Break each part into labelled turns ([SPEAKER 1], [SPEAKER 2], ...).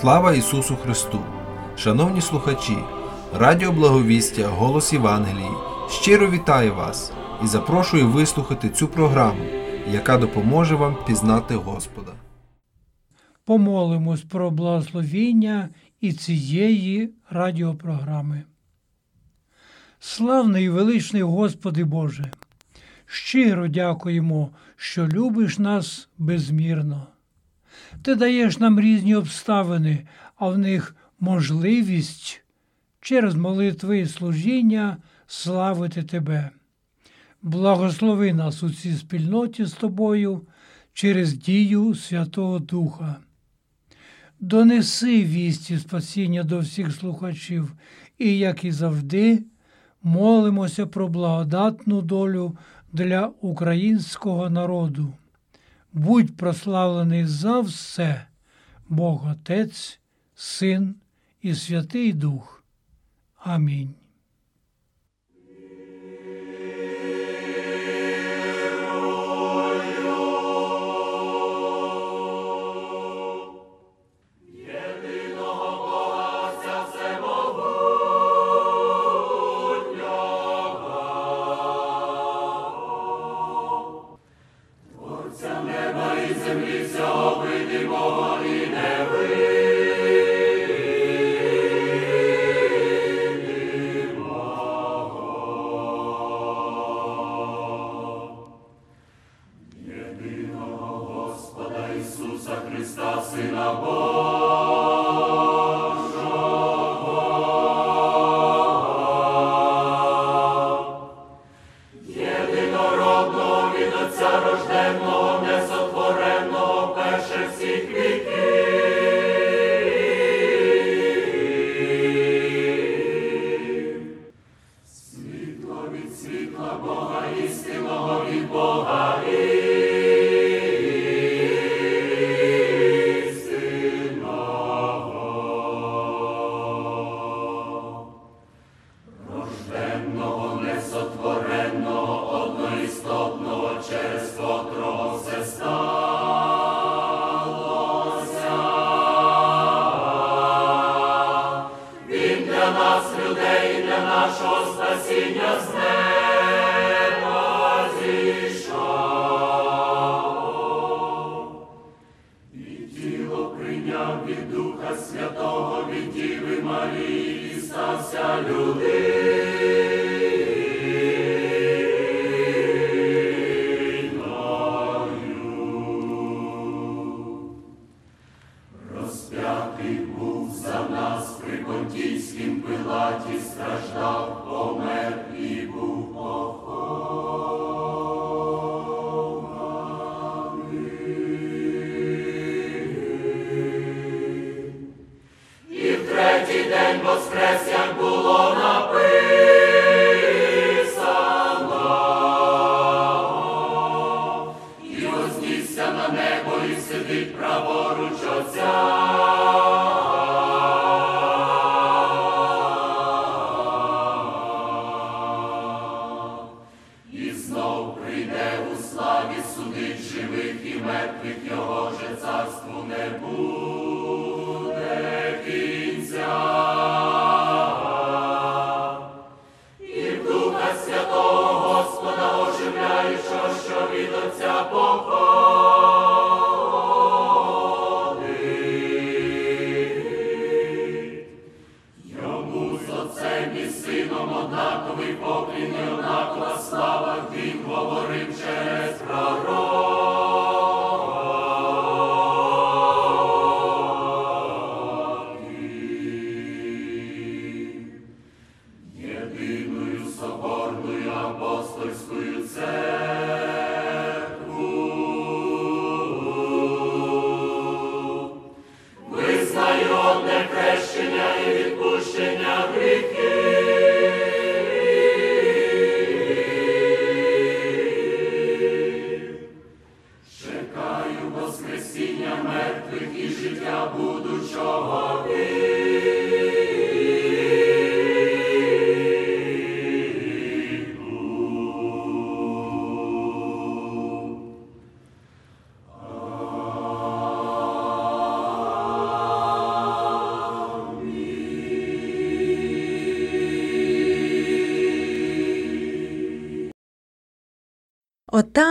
[SPEAKER 1] Слава Ісусу Христу! Шановні слухачі, Радіо Благовістя, Голос Євангелії щиро вітаю вас і запрошую вислухати цю програму, яка допоможе вам пізнати Господа.
[SPEAKER 2] Помолимось про благословіння і цієї радіопрограми. Славний і величний Господи Боже! Щиро дякуємо, що любиш нас безмірно. Ти даєш нам різні обставини, а в них можливість через молитви і служіння славити Тебе. Благослови нас у цій спільноті з Тобою через дію Святого Духа. Донеси вісті спасіння до всіх слухачів і, як і завжди, молимося про благодатну долю для українського народу. Будь прославлений за все, Бог Отець, Син і Святий Дух. Амінь.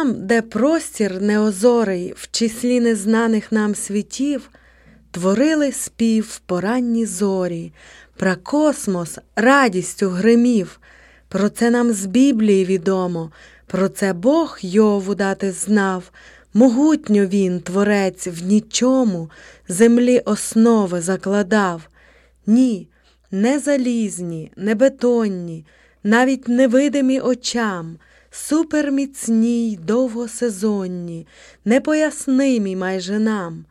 [SPEAKER 3] Отам, де простір неозорий в числі незнаних нам світів, творили спів в поранні зорі, про космос радістю гримів. Про це нам з Біблії відомо, про це Бог Йову дати знав. Могутньо він, творець, в нічому землі основи закладав. Ні, не залізні, не бетонні, навіть невидимі очам, суперміцні й довгосезонні, непояснимі майже нам.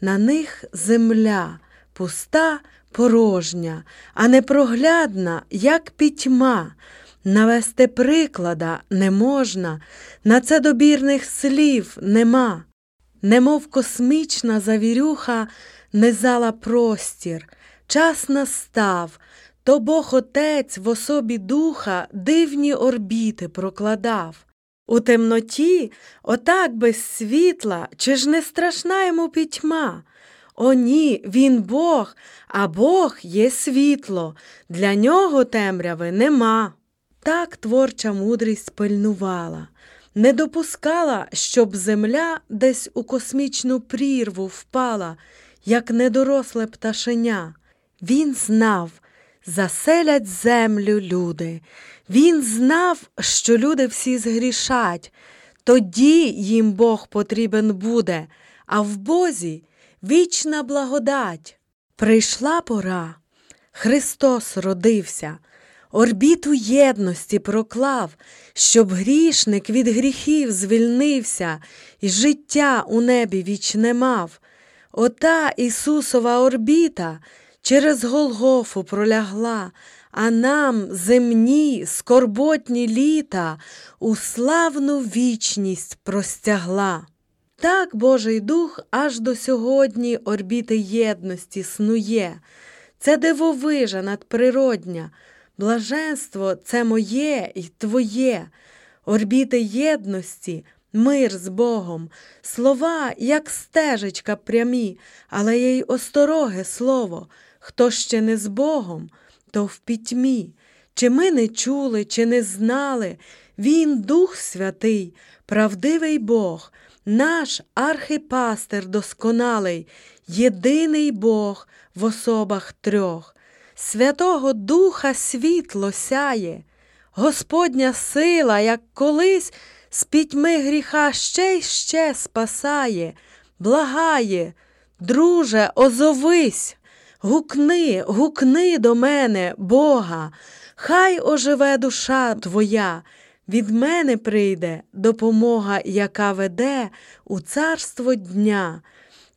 [SPEAKER 3] На них земля пуста, порожня, а непроглядна, як пітьма. Навести приклада не можна, на це добірних слів нема. Немов космічна завірюха не зала простір, час настав, то Бог Отець в особі духа дивні орбіти прокладав. У темноті, отак без світла, чи ж не страшна йому пітьма? О, ні, він Бог, а Бог є світло, для нього темряви нема. Так творча мудрість пильнувала, не допускала, щоб земля десь у космічну прірву впала, як недоросле пташеня. Він знав, заселять землю люди. Він знав, що люди всі згрішать, тоді їм Бог потрібен буде, а в Бозі вічна благодать. Прийшла пора, Христос родився, орбіту єдності проклав, щоб грішник від гріхів звільнився і життя у небі вічне мав. Ота Ісусова орбіта через Голгофу пролягла, а нам земні скорботні літа у славну вічність простягла. Так Божий Дух аж до сьогодні орбіти єдності снує. Це дивовижа надприродня, блаженство це моє й твоє, орбіти єдності, мир з Богом, слова, як стежечка прямі, але й остороге слово. Хто ще не з Богом, то в пітьмі. Чи ми не чули, чи не знали, Він, Дух Святий, правдивий Бог, наш архипастир досконалий, єдиний Бог в особах трьох. Святого Духа світло сяє, Господня сила, як колись, з пітьми гріха ще й ще спасає, благає, друже, озовись. Гукни, гукни до мене, Бога, хай оживе душа твоя, від мене прийде допомога, яка веде у царство дня.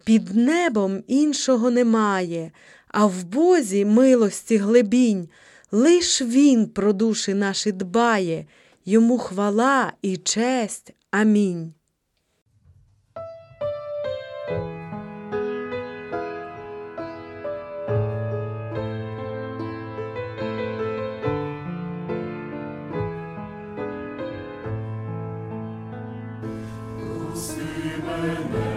[SPEAKER 3] Під небом іншого немає, а в Бозі милості глибінь, лиш Він про душі наші дбає, йому хвала і честь. Амінь. remember.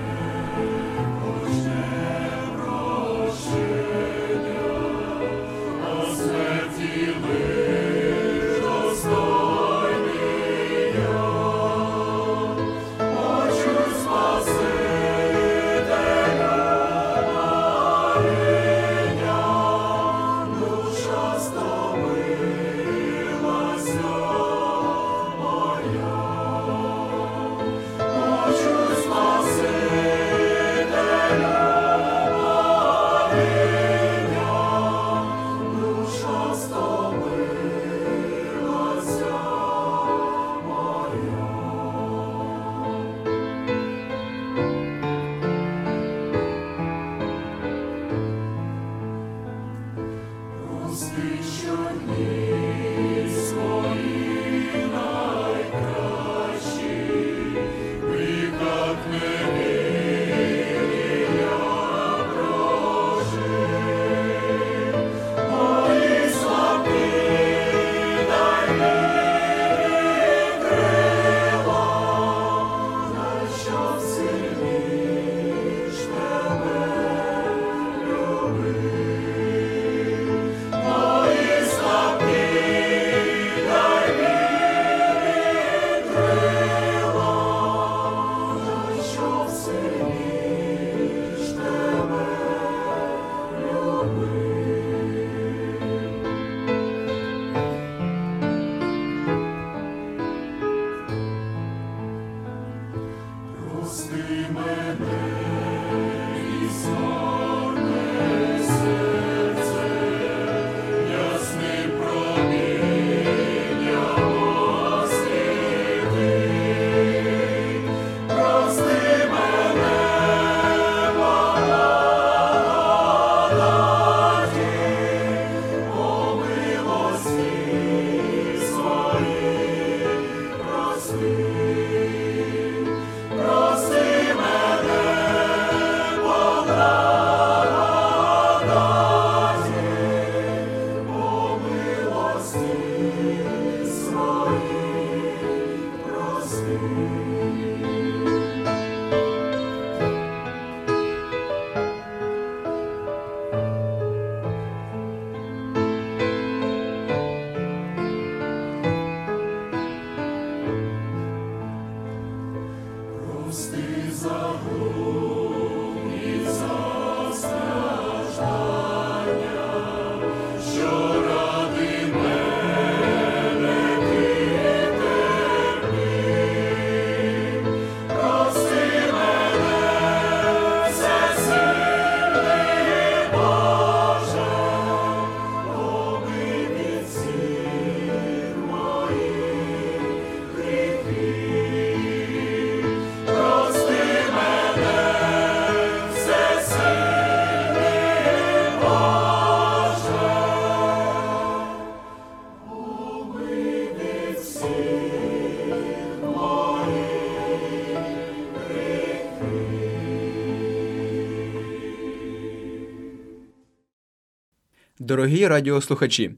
[SPEAKER 4] Дорогі радіослухачі,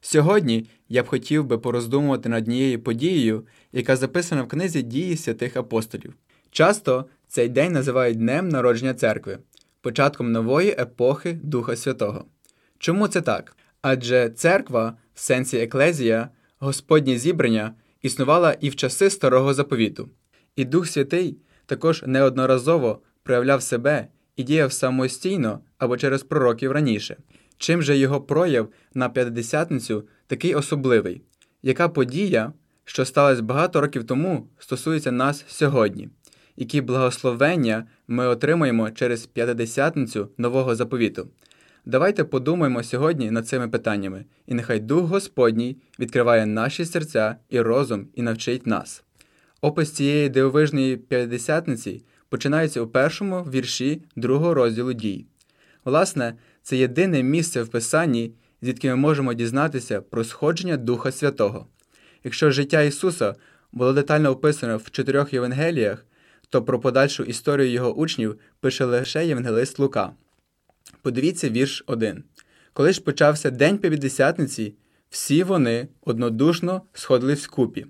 [SPEAKER 4] сьогодні я б хотів би пороздумувати над однією подією, яка записана в книзі дії святих апостолів. Часто цей день називають Днем народження церкви, початком нової епохи Духа Святого. Чому це так? Адже церква, в сенсі еклезія, Господнє зібрання, існувала і в часи Старого Заповіту. І Дух Святий також неодноразово проявляв себе і діяв самостійно або через пророків раніше. Чим же його прояв на п'ятдесятницю такий особливий? Яка подія, що сталася багато років тому, стосується нас сьогодні? Які благословення ми отримаємо через п'ятдесятницю нового заповіту? Давайте подумаємо сьогодні над цими питаннями, і нехай Дух Господній відкриває наші серця і розум і навчить нас. Опис цієї дивовижної п'ятдесятниці починається у першому вірші другого розділу дій. Власне, це єдине місце в Писанні, звідки ми можемо дізнатися про сходження Духа Святого. Якщо життя Ісуса було детально описано в чотирьох Євангеліях, то про подальшу історію його учнів пише лише Євангелист Лука. Подивіться вірш 1. Коли ж почався день П'ятдесятниці, всі вони однодушно сходились вкупі.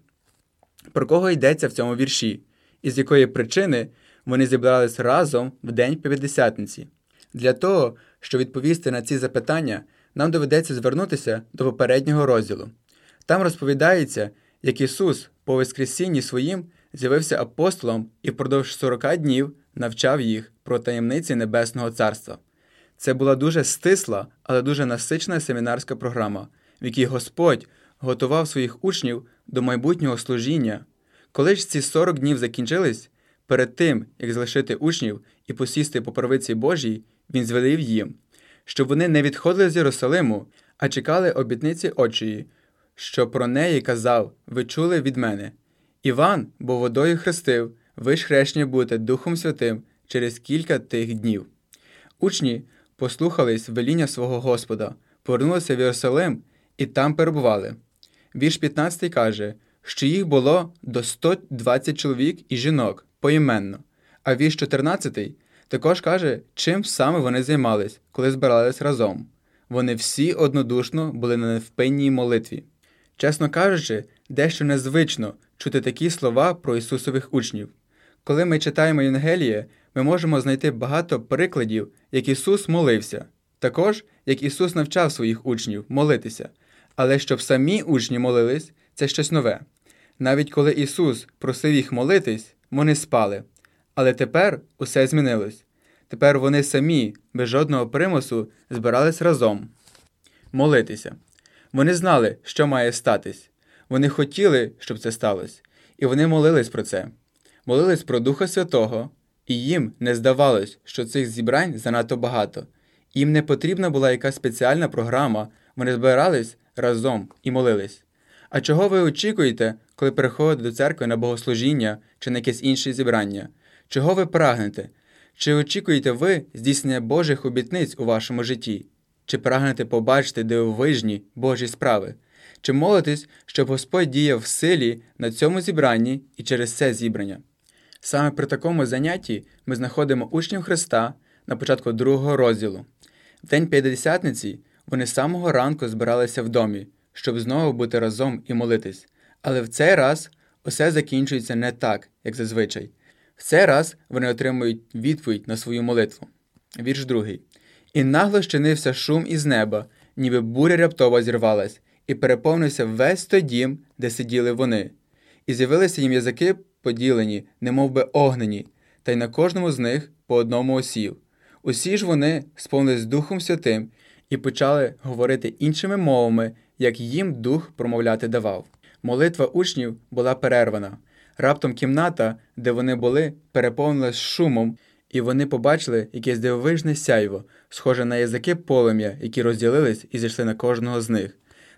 [SPEAKER 4] Про кого йдеться в цьому вірші, і з якої причини вони зібрались разом в день П'ятдесятниці? Для того, щоб відповісти на ці запитання, нам доведеться звернутися до попереднього розділу. Там розповідається, як Ісус по Воскресінні своїм з'явився апостолом і впродовж 40 днів навчав їх про таємниці Небесного Царства. Це була дуже стисла, але дуже насичена семінарська програма, в якій Господь готував своїх учнів до майбутнього служіння. Коли ж ці 40 днів закінчились, перед тим, як залишити учнів і посісти по правиці Божій, він звелів їм, щоб вони не відходили з Єрусалиму, а чекали обітниці очії, що про неї казав: Ви чули від мене. Іван, бо водою хрестив, ви ж хрещені будете Духом Святим через кілька тих днів. Учні послухались веління свого Господа, повернулися в Єрусалим і там перебували. Вірш 15 каже, що їх було до 120 чоловік і жінок поіменно, а вірш 14 також каже, чим саме вони займались, коли збирались разом. Вони всі однодушно були на невпинній молитві. Чесно кажучи, дещо незвично чути такі слова про Ісусових учнів. Коли ми читаємо Євангеліє, ми можемо знайти багато прикладів, як Ісус молився, також як Ісус навчав своїх учнів молитися. Але щоб самі учні молились, це щось нове. Навіть коли Ісус просив їх молитись, вони спали. Але тепер усе змінилось. Тепер вони самі, без жодного примусу, збирались разом молитися. Вони знали, що має статись. Вони хотіли, щоб це сталося, і вони молились про це. Молились про Духа Святого, і їм не здавалось, що цих зібрань занадто багато. Їм не потрібна була якась спеціальна програма, вони збирались разом і молились. А чого ви очікуєте, коли приходите до церкви на богослужіння чи на якесь інше зібрання? Чого ви прагнете? Чи очікуєте ви здійснення Божих обітниць у вашому житті? Чи прагнете побачити дивовижні Божі справи? Чи молитесь, щоб Господь діяв в силі на цьому зібранні і через це зібрання? Саме при такому занятті ми знаходимо учнів Христа на початку другого розділу. В день П'ятдесятниці вони з самого ранку збиралися в домі, щоб знову бути разом і молитись. Але в цей раз усе закінчується не так, як зазвичай. В цей раз вони отримують відповідь на свою молитву. Вірш другий. І нагло щинився шум із неба, ніби буря раптово зірвалась, і переповнився весь той дім, де сиділи вони. І з'явилися їм язики поділені, немов би огнені, та й на кожному з них по одному осів. Усі ж вони сповнились Духом Святим і почали говорити іншими мовами, як їм дух промовляти давав. Молитва учнів була перервана. Раптом кімната, де вони були, переповнилась шумом, і вони побачили якесь дивовижне сяйво, схоже на язики полум'я, які розділились і зійшли на кожного з них.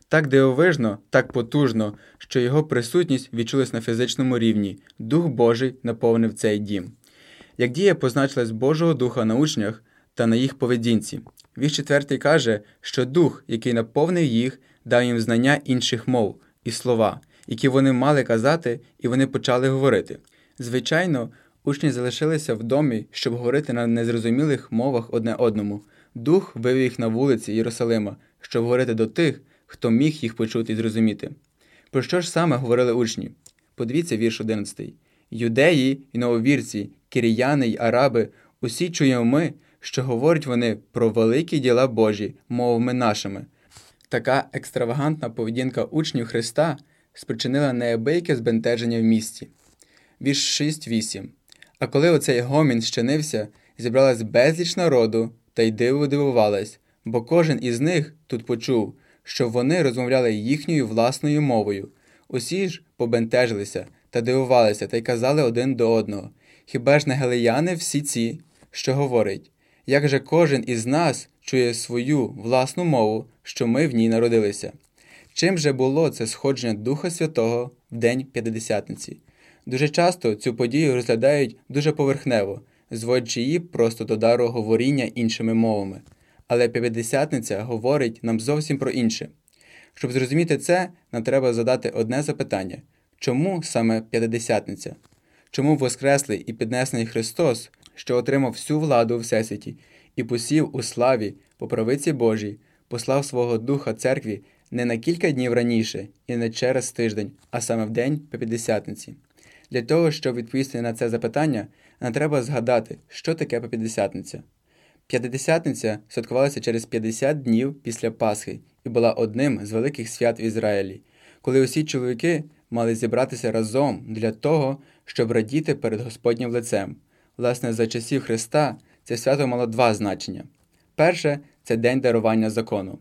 [SPEAKER 4] Так дивовижно, так потужно, що його присутність відчулась на фізичному рівні. Дух Божий наповнив цей дім. Як дія позначилась Божого Духа на учнях та на їх поведінці. Вірш 4 каже, що дух, який наповнив їх, дав їм знання інших мов і слова, які вони мали казати, і вони почали говорити. Звичайно, учні залишилися в домі, щоб говорити на незрозумілих мовах одне одному. Дух вивів їх на вулиці Єрусалима, щоб говорити до тих, хто міг їх почути і зрозуміти. Про що ж саме говорили учні? Подивіться вірш 11. Юдеї і нововірці, кирияни й араби, усі чуємо ми, що говорять вони про великі діла Божі мовами нашими. Така екстравагантна поведінка учнів Христа спричинила неабияке збентеження в місті. Вірш 6-8. А коли оцей гомін щинився, зібралась безліч народу, та й диво дивувалась, бо кожен із них тут почув, що вони розмовляли їхньою власною мовою. Усі ж побентежилися та дивувалися та й казали один до одного: Хіба ж не галеяни всі ці, що говорять? Як же кожен із нас чує свою власну мову, що ми в ній народилися? Чим же було це сходження Духа Святого в День П'ятидесятниці? Дуже часто цю подію розглядають дуже поверхнево, зводячи її просто до дару говоріння іншими мовами. Але П'ятидесятниця говорить нам зовсім про інше. Щоб зрозуміти це, нам треба задати одне запитання: чому саме П'ятидесятниця? Чому Воскреслий і піднесений Христос, що отримав всю владу у Всесвіті і посів у славі по правиці Божій, послав свого Духа церкві не на кілька днів раніше і не через тиждень, а саме в день П'ятидесятниці? Для того, щоб відповісти на це запитання, нам треба згадати, що таке П'ятидесятниця. П'ятидесятниця святкувалася через 50 днів після Пасхи і була одним з великих свят в Ізраїлі, коли усі чоловіки мали зібратися разом для того, щоб радіти перед Господнім лицем. Власне, за часів Христа це свято мало два значення. Перше це день дарування закону.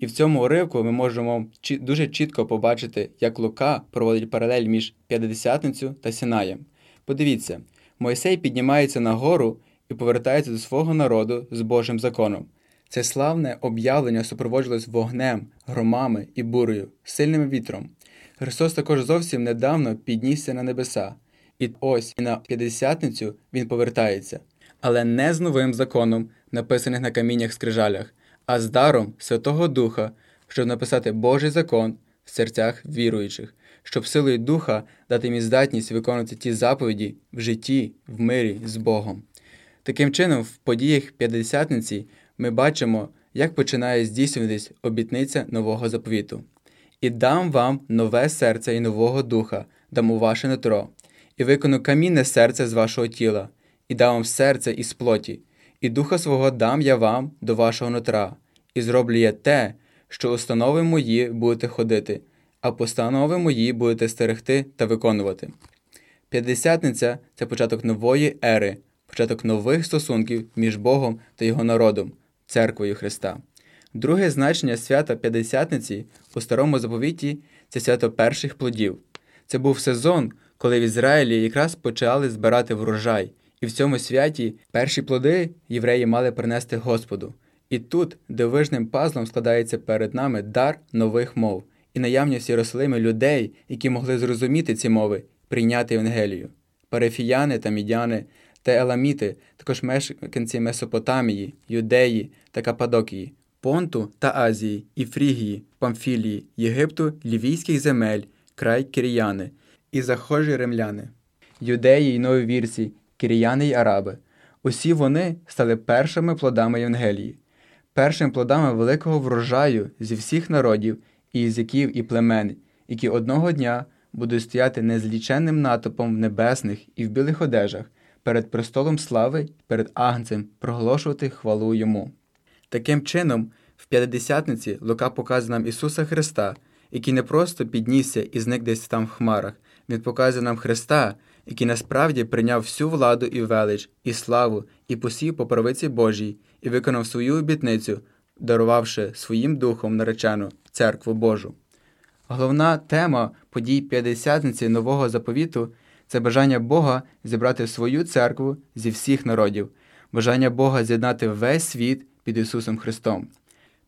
[SPEAKER 4] І в цьому уривку ми можемо дуже чітко побачити, як Лука проводить паралель між П'ятидесятницю та Сінаєм. Подивіться, Мойсей піднімається на гору і повертається до свого народу з Божим законом. Це славне об'явлення супроводжувалось вогнем, громами і бурею, сильним вітром. Христос також зовсім недавно піднісся на небеса, і ось і на п'ятдесятницю він повертається, але не з новим законом, написаних на каміннях скрижалях, а з даром Святого Духа, щоб написати Божий закон в серцях віруючих, щоб силою Духа дати їм здатність виконувати ті заповіді в житті, в мирі з Богом. Таким чином, в подіях П'ятдесятниці ми бачимо, як починає здійснюватись обітниця нового заповіту. І дам вам нове серце і нового духа, дам у ваше нутро, і викону камінне серце з вашого тіла, і дам вам серце із плоті, і духа свого дам я вам до вашого нутра, і зроблю я те, що установи мої будете ходити, а постанови мої будете стерегти та виконувати. П'ятдесятниця це початок нової ери, початок нових стосунків між Богом та його народом, церквою Христа. Друге значення свята П'ятдесятниці у старому заповіті це свято перших плодів. Це був сезон, коли в Ізраїлі якраз почали збирати врожай, і в цьому святі перші плоди євреї мали принести Господу. І тут дивижним пазлом складається перед нами дар нових мов і наявність Єрусалимі людей, які могли зрозуміти ці мови, прийняти Євангелію. Парифіяни та мідяни та еламіти, також мешканці Месопотамії, Юдеї та Кападокії, Понту та Азії, і Фрігії, Памфілії, Єгипту, Лівійських земель, край Киріяни і захожі римляни, юдеї й нововірці, киріяни й араби. Усі вони стали першими плодами Євангелії, першими плодами великого врожаю зі всіх народів і язиків і племен, які одного дня будуть стояти незліченним натопом в небесних і в білих одежах перед престолом слави, перед агнцем проголошувати хвалу йому. Таким чином, в п'ятдесятниці Лука показує нам Ісуса Христа, який не просто піднісся і зник десь там в хмарах, Він показує нам Христа, який насправді прийняв всю владу і велич, і славу, і посів по правиці Божій, і виконав свою обітницю, дарувавши своїм духом наречену церкву Божу. Головна тема подій п'ятдесятниці нового заповіту це бажання Бога зібрати свою церкву зі всіх народів, бажання Бога з'єднати весь світ під Ісусом Христом.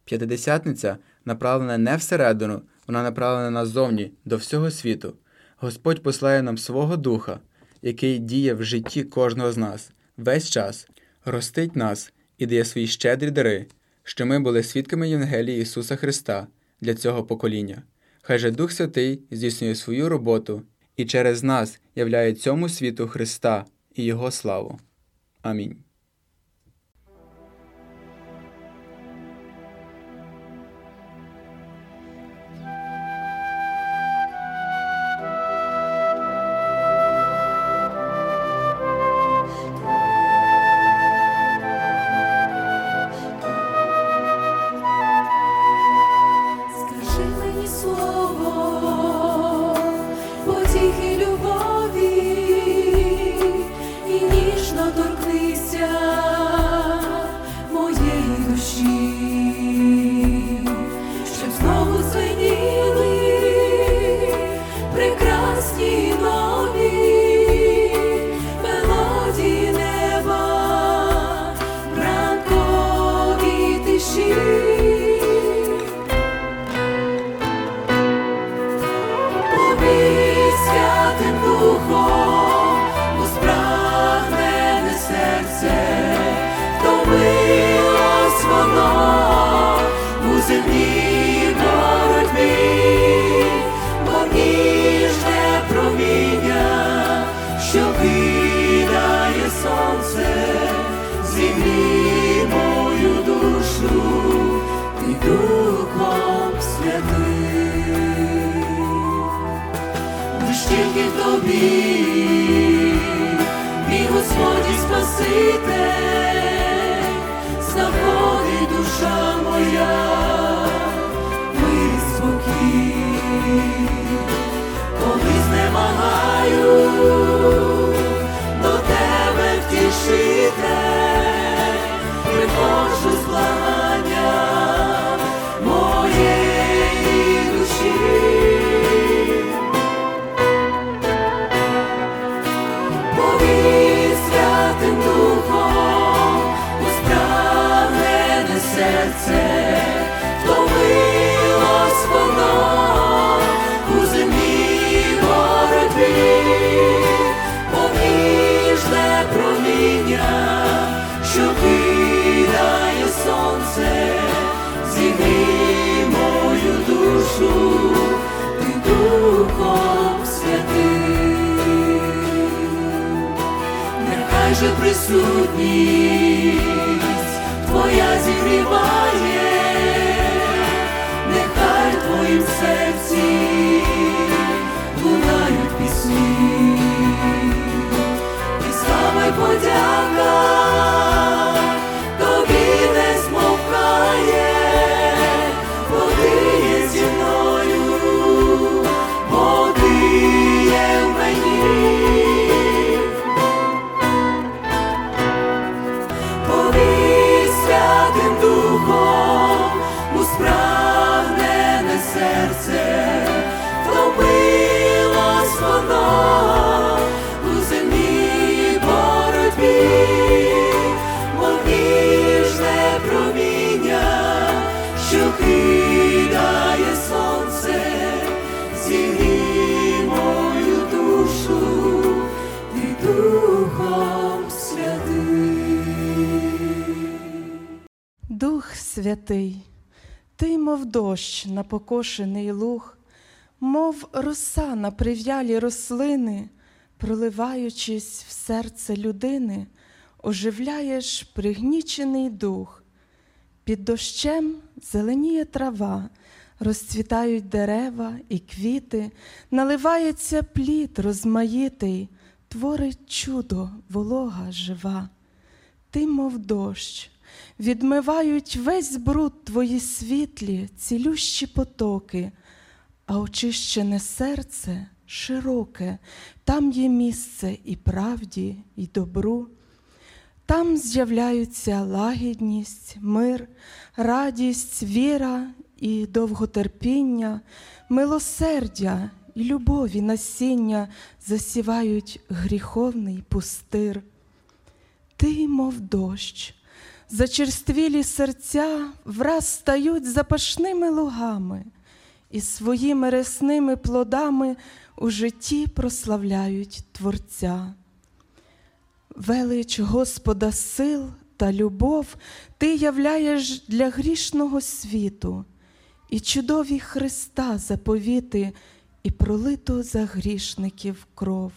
[SPEAKER 4] П'ятидесятниця направлена не всередину, вона направлена назовні до всього світу. Господь послає нам свого Духа, який діє в житті кожного з нас весь час, ростить нас і дає свої щедрі дари, що ми були свідками Євангелії Ісуса Христа для цього покоління. Хай же Дух Святий здійснює свою роботу і через нас являє цьому світу Христа і Його славу. Амінь.
[SPEAKER 5] Тобі, мій Господь Спаситель, знаходить душа моя, мир спокій, коли знемагаю, до тебе втішите, приходжу нехай присутність Твоя зігріває,
[SPEAKER 6] покошений луг, мов роса на прив'ялі рослини, проливаючись в серце людини, оживляєш пригнічений дух. Під дощем зеленіє трава, розцвітають дерева і квіти, наливається плід розмаїтий, творить чудо волога жива. Ти, мов дощ, відмивають весь бруд твої світлі, цілющі потоки, а очищене серце широке, там є місце і правді, і добру. Там з'являються лагідність, мир, радість, віра і довготерпіння, милосердя і любові насіння засівають гріховний пустир. Ти, мов дощ, зачерствілі серця враз стають запашними лугами і своїми ресними плодами у житті прославляють Творця. Велич Господа сил та любов ти являєш для грішного світу, і чудові Христа заповіти, і пролиту за грішників кров.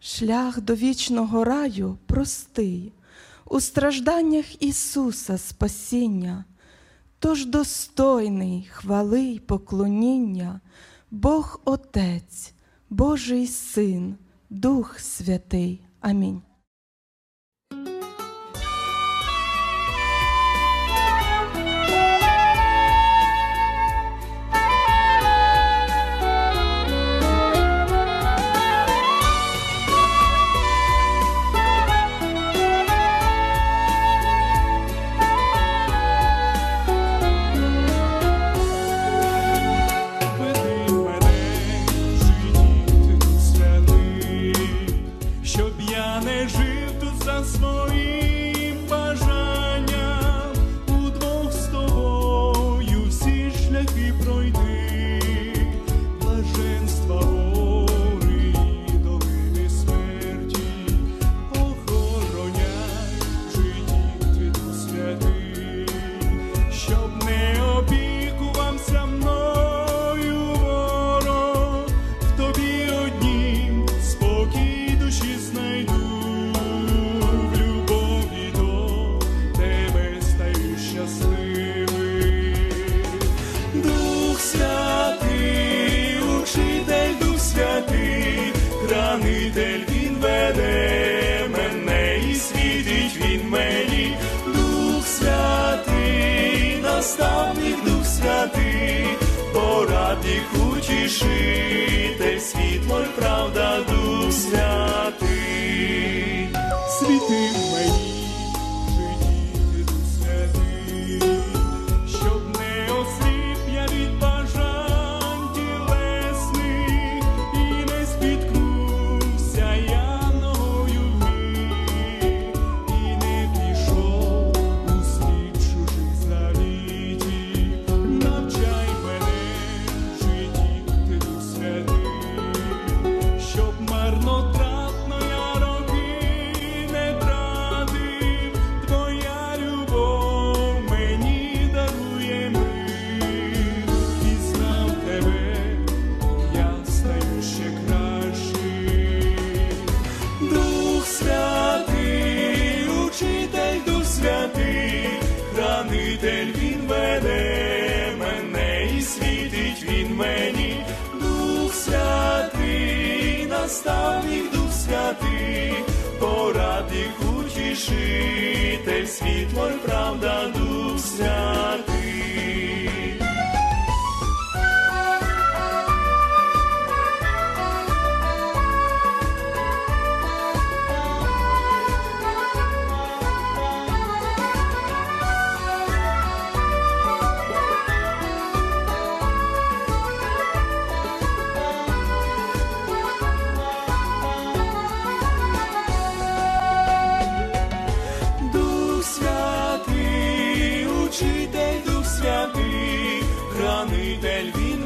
[SPEAKER 6] Шлях до вічного раю простий, у стражданнях Ісуса спасіння, тож достойний хвали й поклоніння, Бог Отець, Божий Син, Дух Святий. Амінь.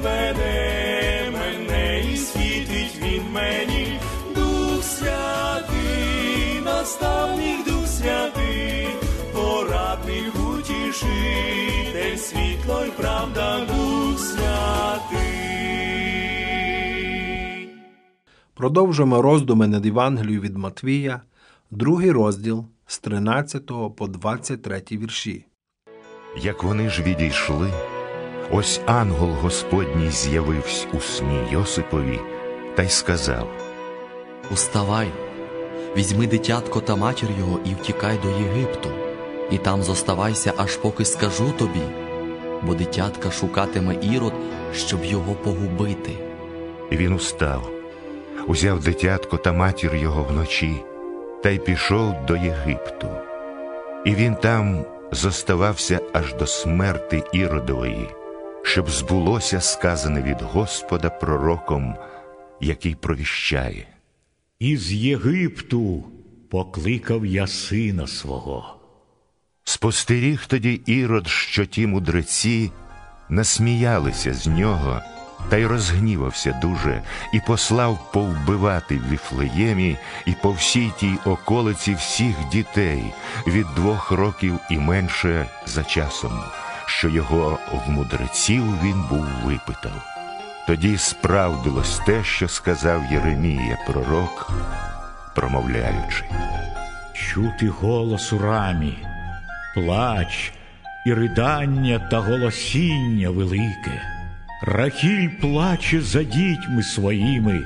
[SPEAKER 7] Веде мене і світить він мені. Дух Святий, наставник Дух Святий, порадник утішитель, світло й правда Дух Святий.
[SPEAKER 1] Продовжуємо роздуми над Євангелією від Матвія, другий розділ з 13 по 23 вірші.
[SPEAKER 8] Як вони ж відійшли, ось ангел Господній з'явився у сні Йосипові та й сказав:
[SPEAKER 9] Уставай, візьми дитятко та матір його і втікай до Єгипту, і там зоставайся, аж поки скажу тобі, бо дитятка шукатиме ірод, щоб його погубити.
[SPEAKER 8] І він устав, узяв дитятко та матір його вночі, та й пішов до Єгипту. І він там зоставався аж до смерти Іродової, щоб збулося сказане від Господа пророком, який провіщає.
[SPEAKER 10] Із Єгипту покликав я сина свого.
[SPEAKER 8] Спостеріг тоді Ірод, що ті мудреці насміялися з нього, та й розгнівався дуже, і послав повбивати в Віфлеємі і по всій тій околиці всіх дітей від двох років і менше за часом, що його в мудреців він був випитав. Тоді справдилось те, що сказав Єремія пророк, промовляючи.
[SPEAKER 10] Чути голос у рамі, плач і ридання та голосіння велике. Рахіль плаче за дітьми своїми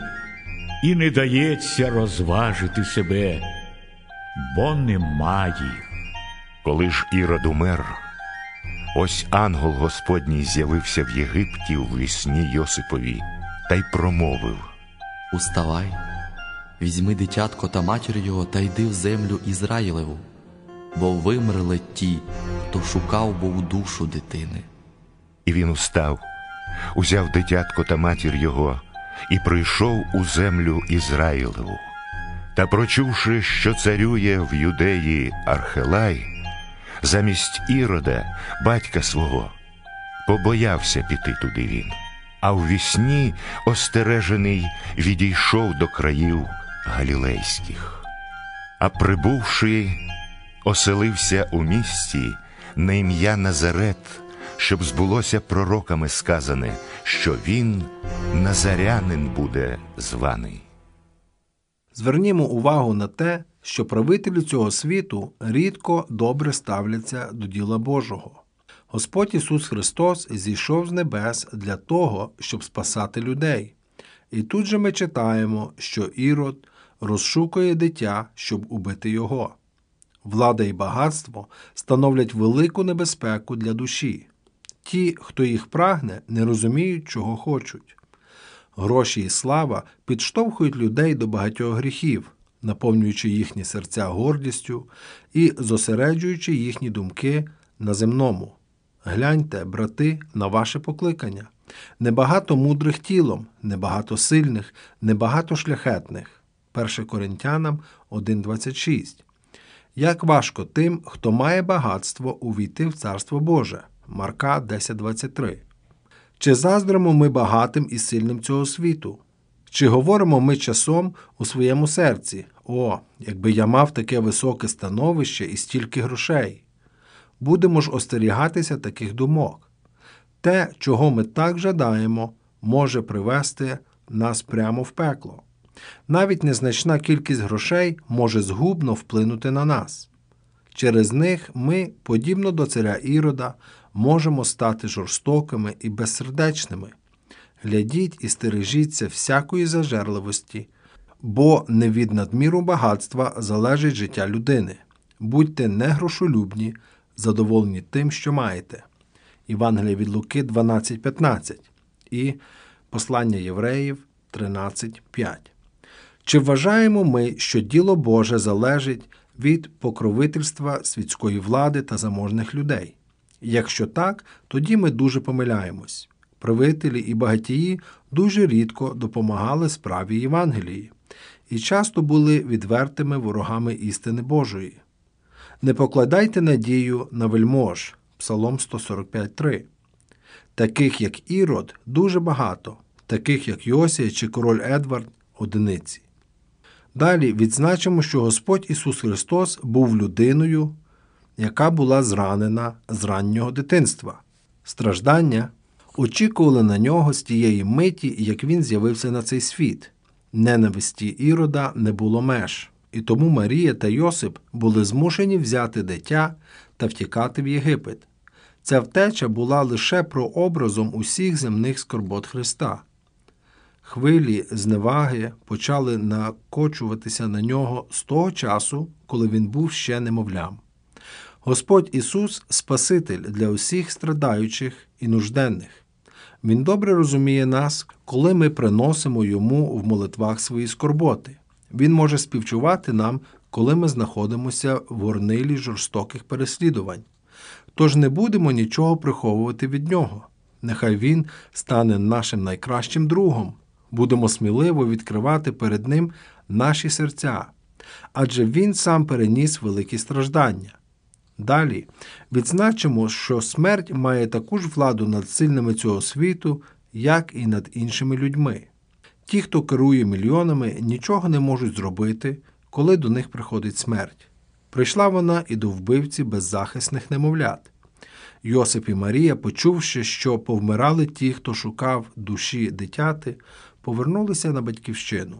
[SPEAKER 10] і не дається розважити себе, бо нема їх.
[SPEAKER 8] Коли ж Ірод умер, ось ангел Господній з'явився в Єгипті в вісні Йосипові та й промовив.
[SPEAKER 9] Уставай, візьми дитятко та матір його та йди в землю Ізраїлеву, бо вимерли ті, хто шукав був душу дитини.
[SPEAKER 8] І він устав, узяв дитятко та матір його і прийшов у землю Ізраїлеву. Та прочувши, що царює в юдеї Архелай, замість Ірода, батька свого, побоявся піти туди він, а в вісні остережений відійшов до країв галілейських. А прибувши, оселився у місті на ім'я Назарет, щоб збулося пророками сказане, що він назарянин буде званий.
[SPEAKER 1] Звернімо увагу на те, що правителі цього світу рідко добре ставляться до діла Божого. Господь Ісус Христос зійшов з небес для того, щоб спасати людей. І тут же ми читаємо, що Ірод розшукує дитя, щоб убити його. Влада і багатство становлять велику небезпеку для душі. Ті, хто їх прагне, не розуміють, чого хочуть. Гроші і слава підштовхують людей до багатьох гріхів, наповнюючи їхні серця гордістю і зосереджуючи їхні думки на земному. Гляньте, брати, на ваше покликання. Небагато мудрих тілом, небагато сильних, небагато шляхетних. 1 Коринтянам 1.26. Як важко тим, хто має багатство увійти в Царство Боже. Марка 10.23. Чи заздримо ми багатим і сильним цього світу? Чи говоримо ми часом у своєму серці: О, якби я мав таке високе становище і стільки грошей? Будемо ж остерігатися таких думок. Те, чого ми так жадаємо, може привести нас прямо в пекло. Навіть незначна кількість грошей може згубно вплинути на нас. Через них ми, подібно до царя Ірода, можемо стати жорстокими і безсердечними. Глядіть і стережіться всякої зажерливості, бо не від надміру багатства залежить життя людини. Будьте не грошолюбні, задоволені тим, що маєте. Євангелія від Луки 12.15 і Послання Євреїв 13.5. Чи вважаємо ми, що діло Боже залежить від покровительства світської влади та заможних людей? Якщо так, тоді ми дуже помиляємось. Правителі і багатії дуже рідко допомагали справі Євангелії і часто були відвертими ворогами істини Божої. Не покладайте надію на вельмож, Псалом 145.3. Таких, як Ірод, дуже багато, таких, як Йосія чи король Едвард одиниці. Далі відзначимо, що Господь Ісус Христос був людиною, яка була зранена з раннього дитинства. Страждання очікували на нього з тієї миті, як він з'явився на цей світ. Ненависті Ірода не було меж, і тому Марія та Йосип були змушені взяти дитя та втікати в Єгипет. Ця втеча була лише прообразом усіх земних скорбот Христа. Хвилі зневаги почали накочуватися на нього з того часу, коли він був ще немовлям. Господь Ісус Спаситель для усіх страдаючих і нужденних. Він добре розуміє нас, коли ми приносимо йому в молитвах свої скорботи. Він може співчувати нам, коли ми знаходимося в горнилі жорстоких переслідувань. Тож не будемо нічого приховувати від нього. Нехай він стане нашим найкращим другом. Будемо сміливо відкривати перед ним наші серця, адже він сам переніс великі страждання. Далі відзначимо, що смерть має таку ж владу над сильними цього світу, як і над іншими людьми. Ті, хто керує мільйонами, нічого не можуть зробити, коли до них приходить смерть. Прийшла вона і до вбивці беззахисних немовлят. Йосип і Марія, почувши, що повмирали ті, хто шукав душі дитяти, повернулися на батьківщину.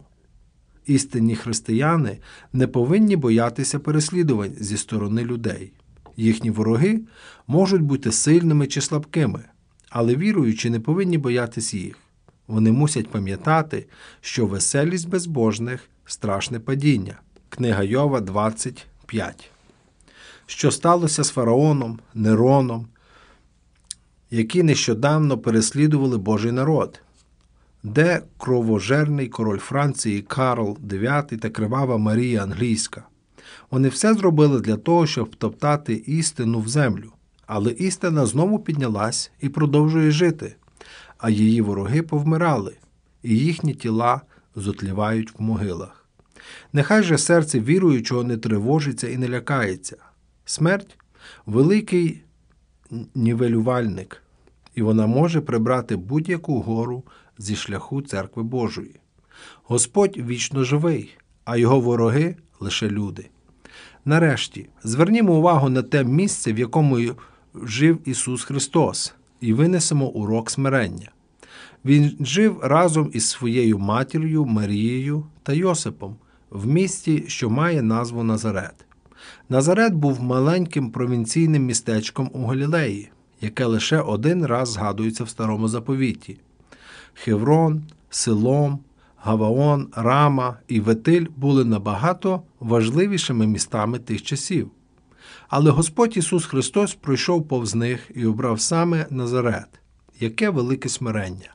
[SPEAKER 1] Істинні християни не повинні боятися переслідувань зі сторони людей. Їхні вороги можуть бути сильними чи слабкими, але віруючі не повинні боятись їх. Вони мусять пам'ятати, що веселість безбожних страшне падіння. Книга Йова 25. Що сталося з фараоном, Нероном, які нещодавно переслідували Божий народ, де кровожерний король Франції Карл IX та кривава Марія Англійська. Вони все зробили для того, щоб втоптати істину в землю. Але істина знову піднялась і продовжує жити, а її вороги повмирали, і їхні тіла зотлівають в могилах. Нехай же серце віруючого не тривожиться і не лякається. Смерть великий нівелювальник, і вона може прибрати будь-яку гору зі шляху церкви Божої. Господь вічно живий, а його вороги лише люди. Нарешті звернімо увагу на те місце, в якому жив Ісус Христос, і винесемо урок смирення. Він жив разом із своєю матір'ю Марією та Йосипом в місті, що має назву Назарет. Назарет був маленьким провінційним містечком у Галілеї, яке лише один раз згадується в старому заповіті. Хеврон, Силом, Гаваон, Рама і Ветиль були набагато важливішими містами тих часів. Але Господь Ісус Христос пройшов повз них і обрав саме Назарет. Яке велике смирення!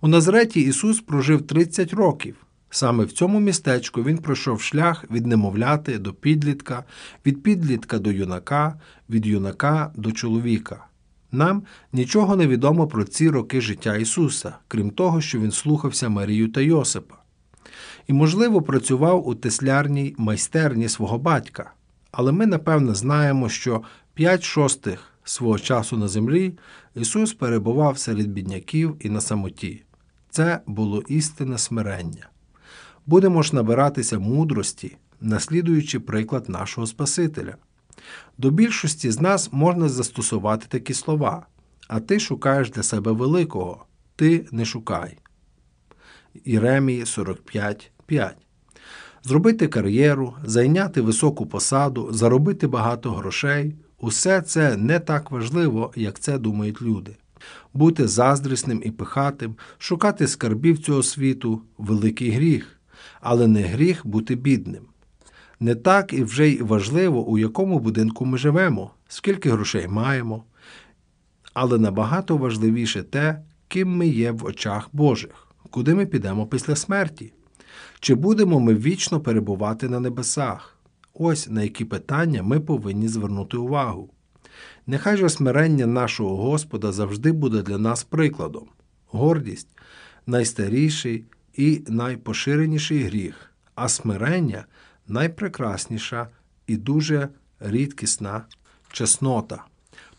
[SPEAKER 1] У Назареті Ісус прожив 30 років. Саме в цьому містечку Він пройшов шлях від немовляти до підлітка, від підлітка до юнака, від юнака до чоловіка. Нам нічого не відомо про ці роки життя Ісуса, крім того, що Він слухався Марію та Йосипа. І, можливо, працював у теслярній майстерні свого батька. Але ми, напевно, знаємо, що п'ять шостих свого часу на землі Ісус перебував серед бідняків і на самоті. Це було істинне смирення. Будемо ж набиратися мудрості, наслідуючи приклад нашого Спасителя. До більшості з нас можна застосувати такі слова, а ти шукаєш для себе великого, ти не шукай. Іремії 45.5 Зробити кар'єру, зайняти високу посаду, заробити багато грошей усе це не так важливо, як це думають люди. Бути заздрісним і пихатим, шукати скарбів цього світу великий гріх. але не гріх бути бідним. Не так і вже й важливо, у якому будинку ми живемо, скільки грошей маємо, але набагато важливіше те, ким ми є в очах Божих, куди ми підемо після смерті. Чи будемо ми вічно перебувати на небесах? Ось на які питання ми повинні звернути увагу. Нехай же смирення нашого Господа завжди буде для нас прикладом. Гордість найстаріший і найпоширеніший гріх, а смирення найпрекрасніша і дуже рідкісна чеснота.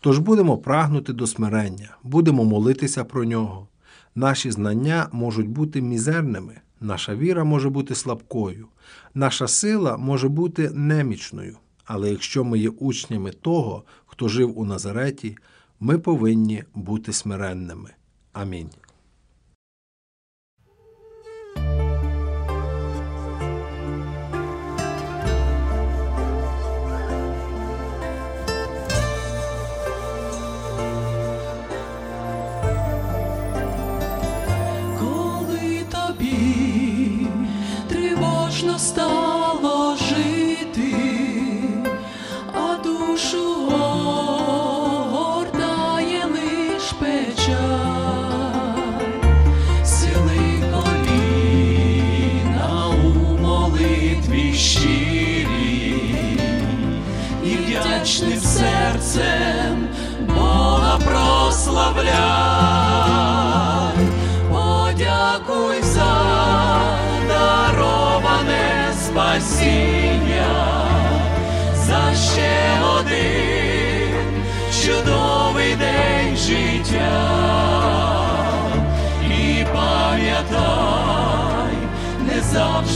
[SPEAKER 1] Тож будемо прагнути до смирення, будемо молитися про нього. Наші знання можуть бути мізерними, наша віра може бути слабкою, наша сила може бути немічною. Але якщо ми є учнями того, хто жив у Назареті, ми повинні бути смиренними. Амінь.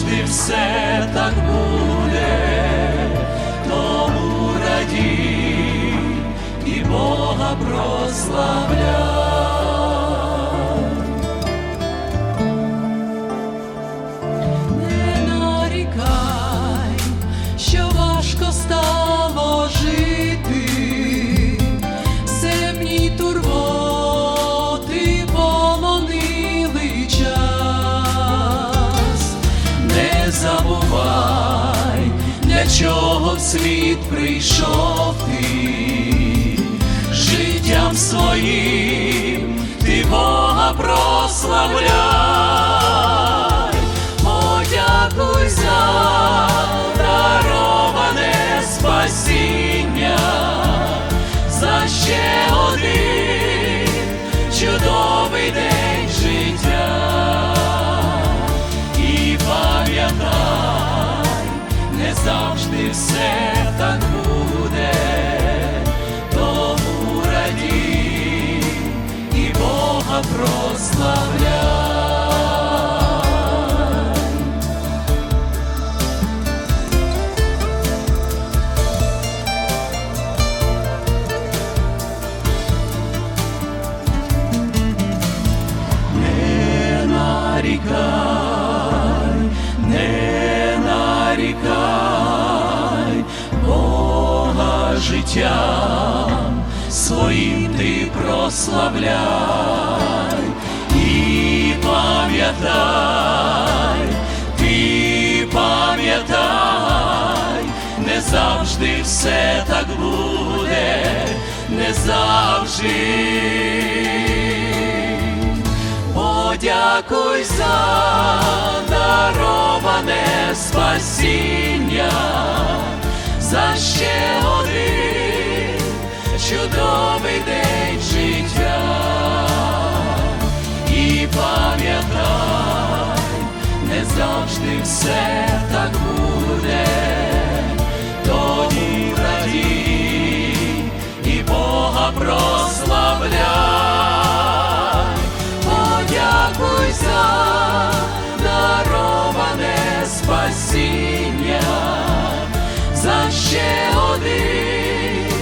[SPEAKER 5] Завжди все так буде, тому радій і Бога прославляй. Чого в світ прийшов ти, життям своїм ти Бога прославляй. Подякуй за дароване спасіння, за ще один чудовий не завжди все Бога життям своїм ти прославляй і пам'ятай, ти пам'ятай, не завжди все так буде, не завжди. Подякуй за дароване спасіння, за ще один чудовий день життя. І пам'ятай, не завжди все так буде, тоді радій і Бога прославляй. Ще один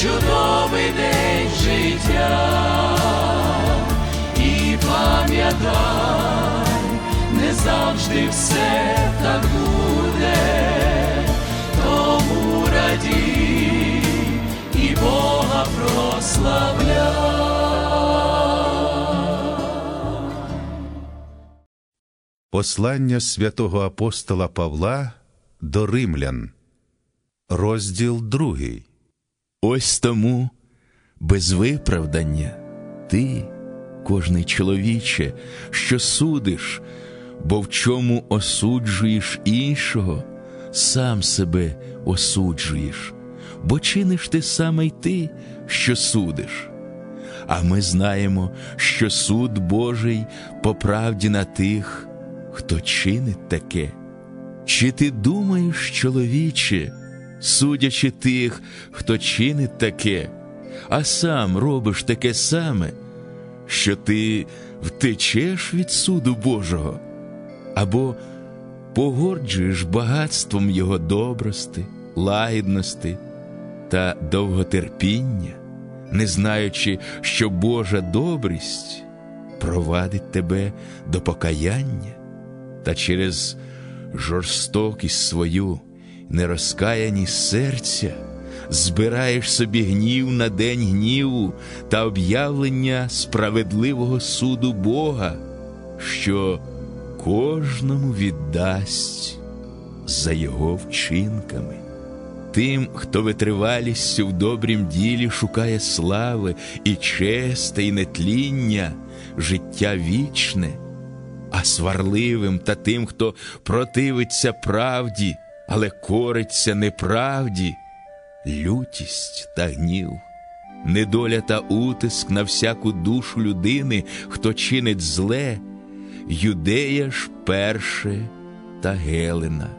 [SPEAKER 5] чудовий день життя. І пам'ятай, не завжди все так буде, тому радій і Бога прославляй.
[SPEAKER 8] Послання святого апостола Павла до римлян, розділ другий.
[SPEAKER 11] Ось тому, без виправдання, ти, кожний чоловіче, що судиш, бо в чому осуджуєш іншого, сам себе осуджуєш, бо чиниш ти саме й ти, що судиш. А ми знаємо, що суд Божий по правді на тих, хто чинить таке. Чи ти думаєш, чоловіче, судячи тих, хто чинить таке, а сам робиш таке саме, що ти втечеш від суду Божого, або погорджуєш багатством Його добрости, лагідності та довготерпіння, не знаючи, що Божа добрість провадить тебе до покаяння, та через жорстокість свою, нерозкаяність серця, збираєш собі гнів на день гніву та об'явлення справедливого суду Бога, що кожному віддасть за його вчинками. Тим, хто витривалістю в добрім ділі шукає слави і честе, і нетління, життя вічне, а сварливим та тим, хто противиться правді, але кориться неправді, лютість та гнів, недоля та утиск на всяку душу людини, хто чинить зле, юдея ж перше та Гелена.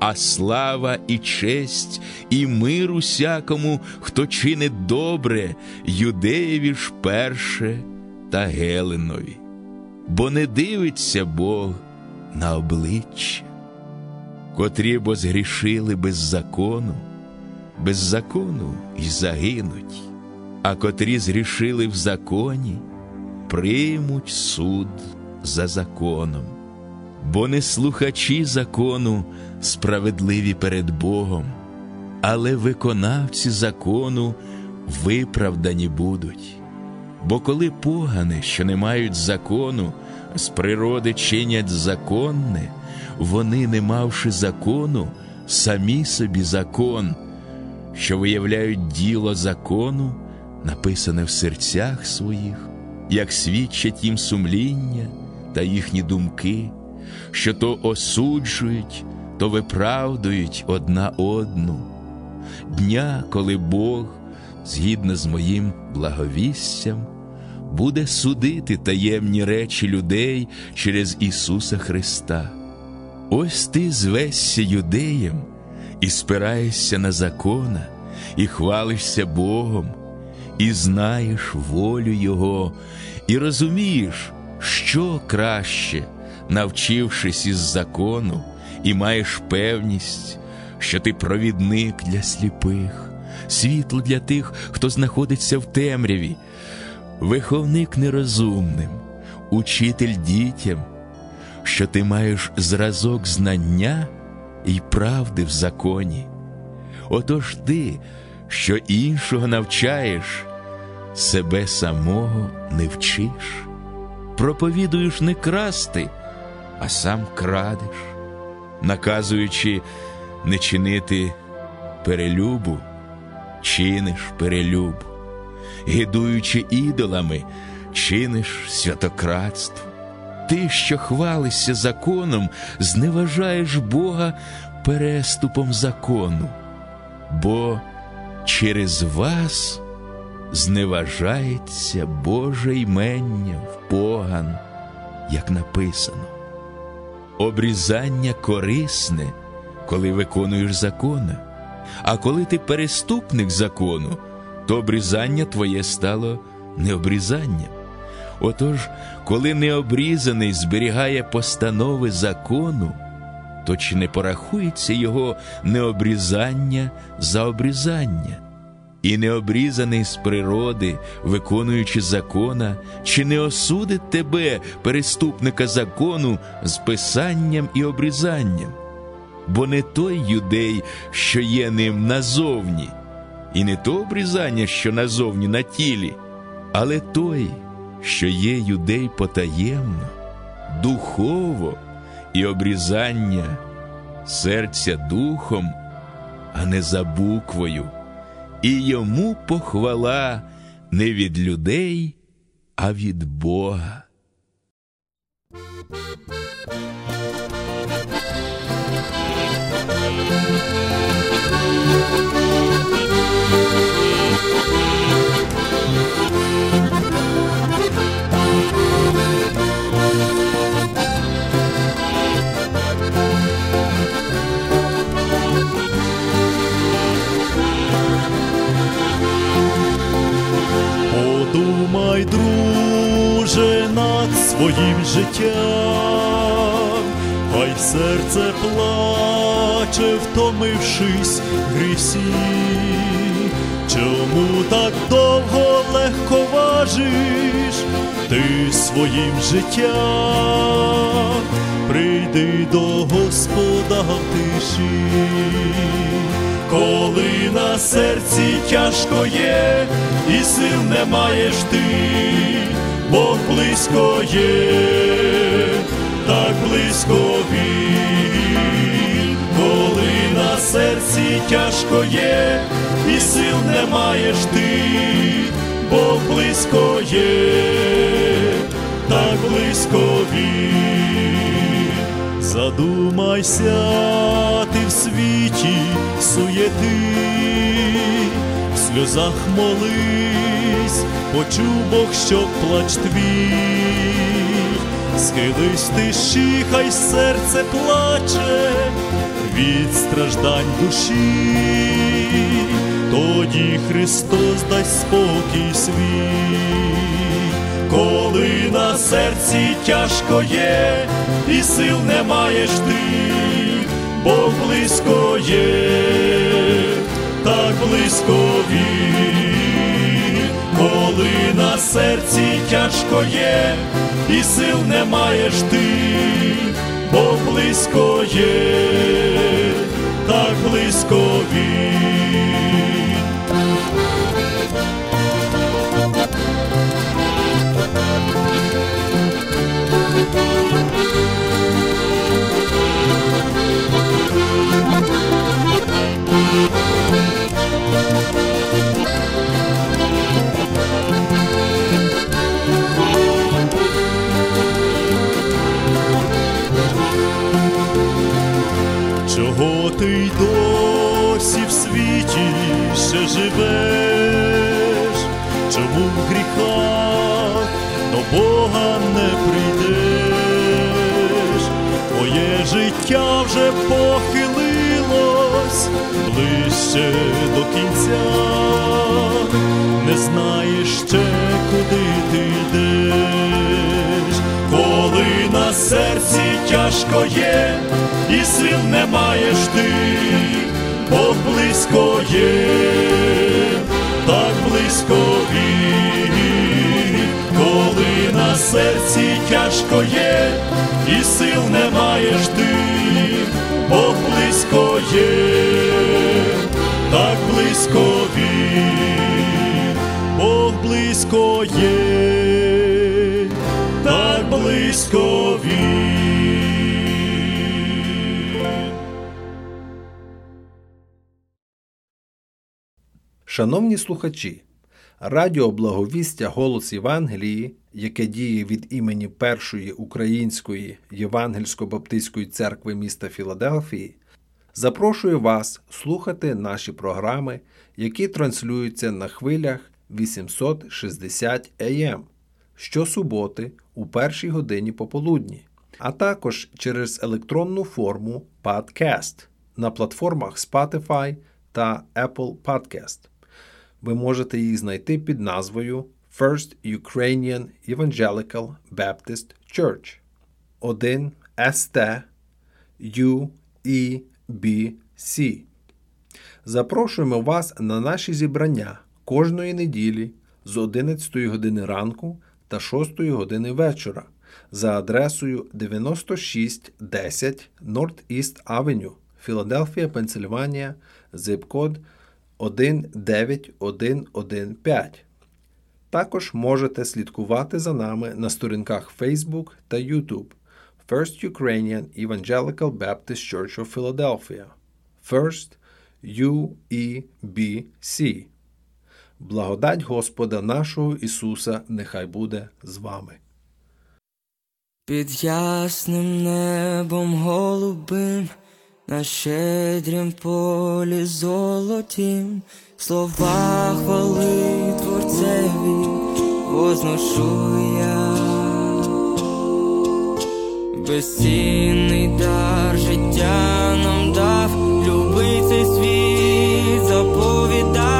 [SPEAKER 11] А слава і честь, і мир усякому, хто чинить добре, юдеєві ж перше та Геленові. Бо не дивиться Бог на обличчя, котрі бо згрішили без закону, без закону й загинуть, а котрі згрішили в законі, приймуть суд за законом. Бо не слухачі закону справедливі перед Богом, але виконавці закону виправдані будуть. Бо коли погани, що не мають закону, з природи чинять законне, вони, не мавши закону, самі собі закон, що виявляють діло закону, написане в серцях своїх, як свідчать їм сумління та їхні думки, що то осуджують, то виправдують одна одну. Дня, коли Бог, згідно з моїм благовістям, буде судити таємні речі людей через Ісуса Христа. Ось ти звешся юдеєм і спираєшся на закона, і хвалишся Богом, і знаєш волю Його, і розумієш, що краще, навчившись із закону, і маєш певність, що ти провідник для сліпих, світло для тих, хто знаходиться в темряві, виховник нерозумним, учитель дітям, що ти маєш зразок знання і правди в законі. Отож ти, що іншого навчаєш, себе самого не вчиш, проповідуєш не красти, а сам крадеш, наказуючи не чинити перелюбу, чиниш перелюб, гидуючи ідолами, чиниш святократство. Ти, що хвалишся законом, зневажаєш Бога переступом закону, бо через вас зневажається Боже ймення в поган, як написано. Обрізання корисне, коли виконуєш закони, а коли ти переступник закону, то обрізання твоє стало необрізанням. Отож, коли необрізаний зберігає постанови закону, то чи не порахується його необрізання за обрізання? І необрізаний з природи, виконуючи закона, чи не осудить тебе, переступника закону, з писанням і обрізанням? Бо не той юдей, що є ним назовні, і не то обрізання, що назовні на тілі, але той, що є юдей потаємно, духово, і обрізання серця духом, а не за буквою, і йому похвала не від людей, а від Бога.
[SPEAKER 7] Подумай, друже, над своїм життям, хай серце плаче, втомившись грісі. Чому так довго легко важиш ти своїм життям? Прийди до Господа в тиші. Коли на серці тяжко є, і сил не маєш ти, Бог близько є, так близько він, коли на серці тяжко є, і сил не маєш ти, Бог близько є, так близько він. Задумайся світі суєти, в сльозах молись, почув Бог, що плач твій, схились тиші, хай серце плаче від страждань душі, тоді Христос дасть спокій свій. Коли на серці тяжко є, і сил не маєш ти, Бог близько є, так близько він, коли на серці тяжко є, і сил не маєш ти, Бог близько є, так близько він. Чого ти й досі в світі ще живеш? Ближче до кінця, не знаєш ще, куди ти йдеш, коли на серці тяжко є, і сил не маєш ти, Бог близько є, так близько він, коли на серці тяжко є, і сил не маєш ти, Бог близько є, близько він, Бог близько є, так близько він.
[SPEAKER 1] Шановні слухачі, Радіо Благовістя Голос Євангелії, яке діє від імені Першої Української Євангельсько-Баптистської церкви міста Філадельфії, запрошує вас слухати наші програми, які транслюються на хвилях 860 AM щосуботи у першій годині пополудні, а також через електронну форму Podcast на платформах Spotify та Apple Podcast. Ви можете їх знайти під назвою First Ukrainian Evangelical Baptist Church 1 ST UEBC. Запрошуємо вас на наші зібрання кожної неділі з 11 години ранку та 6 години вечора за адресою 9610 North East Avenue, Філадельфія, Пенсильванія, зип-код 19115. Також можете слідкувати за нами на сторінках Facebook та YouTube First Ukrainian Evangelical Baptist Church of Philadelphia. First UEBC. Благодать Господа нашого Ісуса нехай буде з вами.
[SPEAKER 12] Під ясним небом голубим, на щедрім полі золотім, слова хвали Творцеві возношу я. Безцінний дар життя нам дав, любити світ заповідав,